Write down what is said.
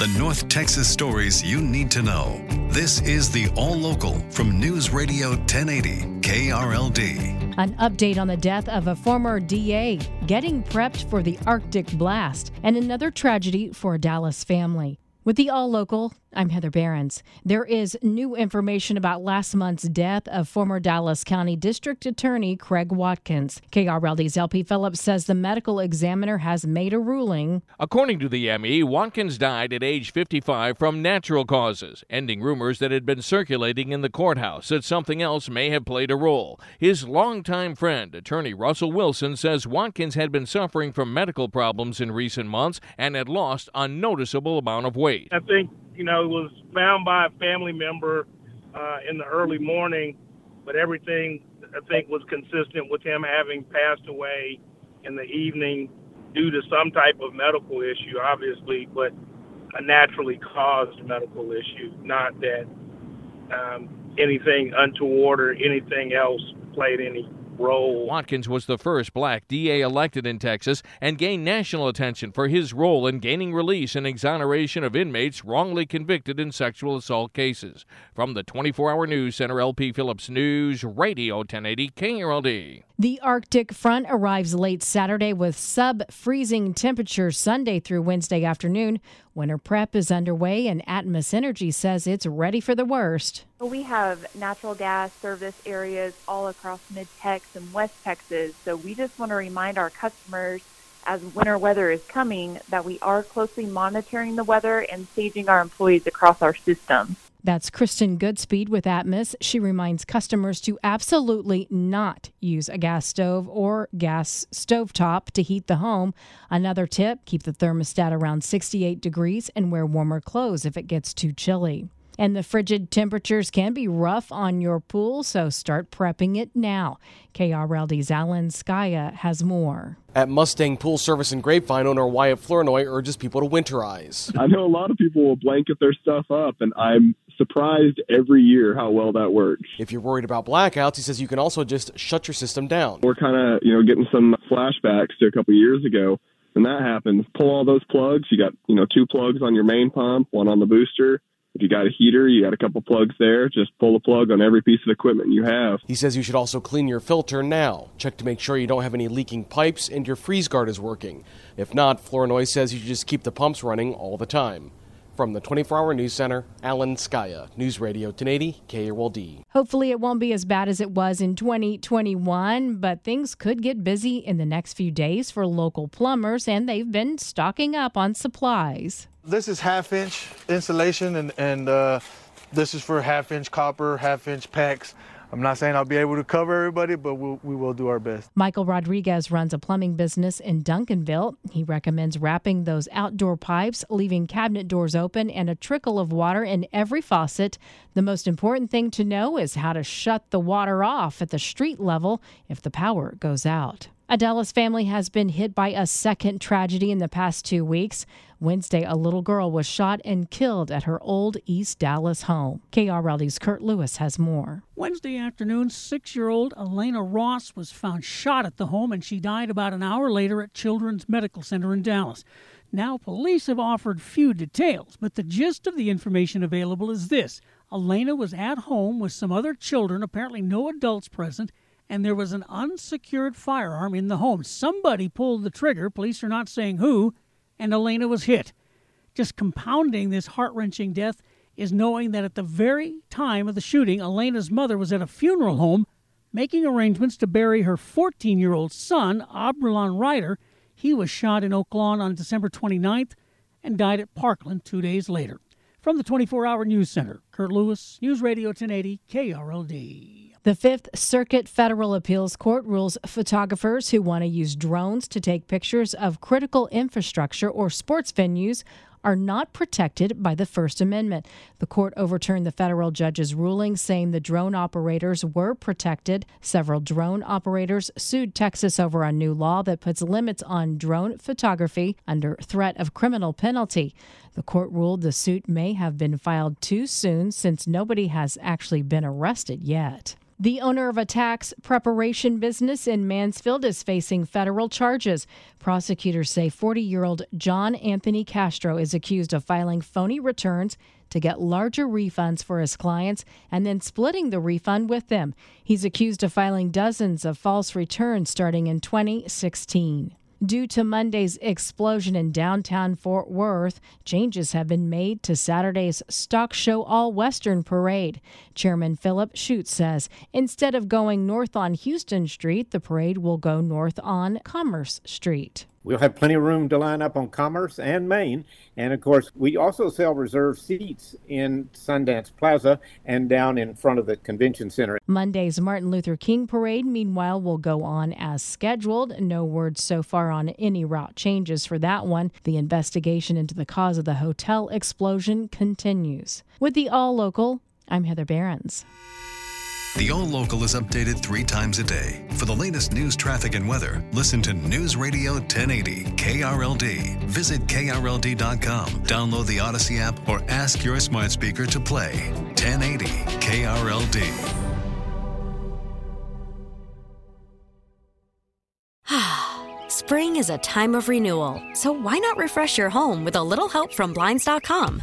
The North Texas stories you need to know. This is the All Local from News Radio 1080 KRLD. An update on the death of a former DA, getting prepped for the Arctic blast, and another tragedy for a Dallas family. With the All Local, I'm Heather Behrens. There is new information about last month's death of former Dallas County District Attorney Craig Watkins. KRLD's LP Phillips says the medical examiner has made a ruling. According to the ME, Watkins died at age 55 from natural causes, ending rumors that had been circulating in the courthouse that something else may have played a role. His longtime friend, attorney Russell Wilson, says Watkins had been suffering from medical problems in recent months and had lost a noticeable amount of weight. I think you know, was found by a family member uh, in the early morning, but everything I think was consistent with him having passed away in the evening due to some type of medical issue, obviously, but a naturally caused medical issue, not that um, anything untoward or anything else played any role. Watkins was the first black DA elected in Texas and gained national attention for his role in gaining release and exoneration of inmates wrongly convicted in sexual assault cases. From the 24 Hour News Center, LP Phillips News, Radio 1080 KRLD. The Arctic front arrives late Saturday with sub freezing temperatures Sunday through Wednesday afternoon. Winter prep is underway, and Atmos Energy says it's ready for the worst. We have natural gas service areas all across Mid Tex and West Texas, so we just want to remind our customers as winter weather is coming that we are closely monitoring the weather and staging our employees across our system. That's Kristen Goodspeed with Atmos. She reminds customers to absolutely not use a gas stove or gas stovetop to heat the home. Another tip keep the thermostat around 68 degrees and wear warmer clothes if it gets too chilly. And the frigid temperatures can be rough on your pool, so start prepping it now. KRLD's Alan Scaia has more. At Mustang Pool Service in Grapevine, owner Wyatt Flournoy urges people to winterize. I know a lot of people will blanket their stuff up, and I'm surprised every year how well that works. If you're worried about blackouts, he says you can also just shut your system down. We're kind of, you know, getting some flashbacks to a couple years ago. When that happens, pull all those plugs. You got, you know, two plugs on your main pump, one on the booster, if you got a heater, you got a couple plugs there, just pull the plug on every piece of equipment you have. He says you should also clean your filter now. Check to make sure you don't have any leaking pipes and your freeze guard is working. If not, Flournoy says you should just keep the pumps running all the time. From the 24 Hour News Center, Alan Scaia, News Radio 1080, KRLD. Hopefully, it won't be as bad as it was in 2021, but things could get busy in the next few days for local plumbers, and they've been stocking up on supplies. This is half inch insulation, and, and uh, this is for half inch copper, half inch PEX. I'm not saying I'll be able to cover everybody, but we'll, we will do our best. Michael Rodriguez runs a plumbing business in Duncanville. He recommends wrapping those outdoor pipes, leaving cabinet doors open, and a trickle of water in every faucet. The most important thing to know is how to shut the water off at the street level if the power goes out. A Dallas family has been hit by a second tragedy in the past two weeks. Wednesday, a little girl was shot and killed at her old East Dallas home. KRLD's Kurt Lewis has more. Wednesday afternoon, six year old Elena Ross was found shot at the home and she died about an hour later at Children's Medical Center in Dallas. Now, police have offered few details, but the gist of the information available is this Elena was at home with some other children, apparently no adults present, and there was an unsecured firearm in the home. Somebody pulled the trigger, police are not saying who, and Elena was hit. Just compounding this heart wrenching death is knowing that at the very time of the shooting, Elena's mother was at a funeral home making arrangements to bury her 14 year old son, Abrelon Ryder. He was shot in Oak Lawn on December 29th and died at Parkland two days later. From the 24 Hour News Center, Kurt Lewis, News Radio 1080, KRLD. The Fifth Circuit Federal Appeals Court rules photographers who want to use drones to take pictures of critical infrastructure or sports venues are not protected by the First Amendment. The court overturned the federal judge's ruling, saying the drone operators were protected. Several drone operators sued Texas over a new law that puts limits on drone photography under threat of criminal penalty. The court ruled the suit may have been filed too soon since nobody has actually been arrested yet. The owner of a tax preparation business in Mansfield is facing federal charges. Prosecutors say 40 year old John Anthony Castro is accused of filing phony returns to get larger refunds for his clients and then splitting the refund with them. He's accused of filing dozens of false returns starting in 2016. Due to Monday's explosion in downtown Fort Worth, changes have been made to Saturday's Stock Show All Western Parade. Chairman Philip Schutz says instead of going north on Houston Street, the parade will go north on Commerce Street. We'll have plenty of room to line up on Commerce and Main. And of course, we also sell reserved seats in Sundance Plaza and down in front of the convention center. Monday's Martin Luther King parade, meanwhile, will go on as scheduled. No word so far on any route changes for that one. The investigation into the cause of the hotel explosion continues. With the All Local, I'm Heather Behrens. The All Local is updated three times a day. For the latest news, traffic, and weather, listen to News Radio 1080 KRLD. Visit KRLD.com, download the Audacy app, or ask your smart speaker to play 1080 KRLD. Spring is a time of renewal, so why not refresh your home with a little help from Blinds.com?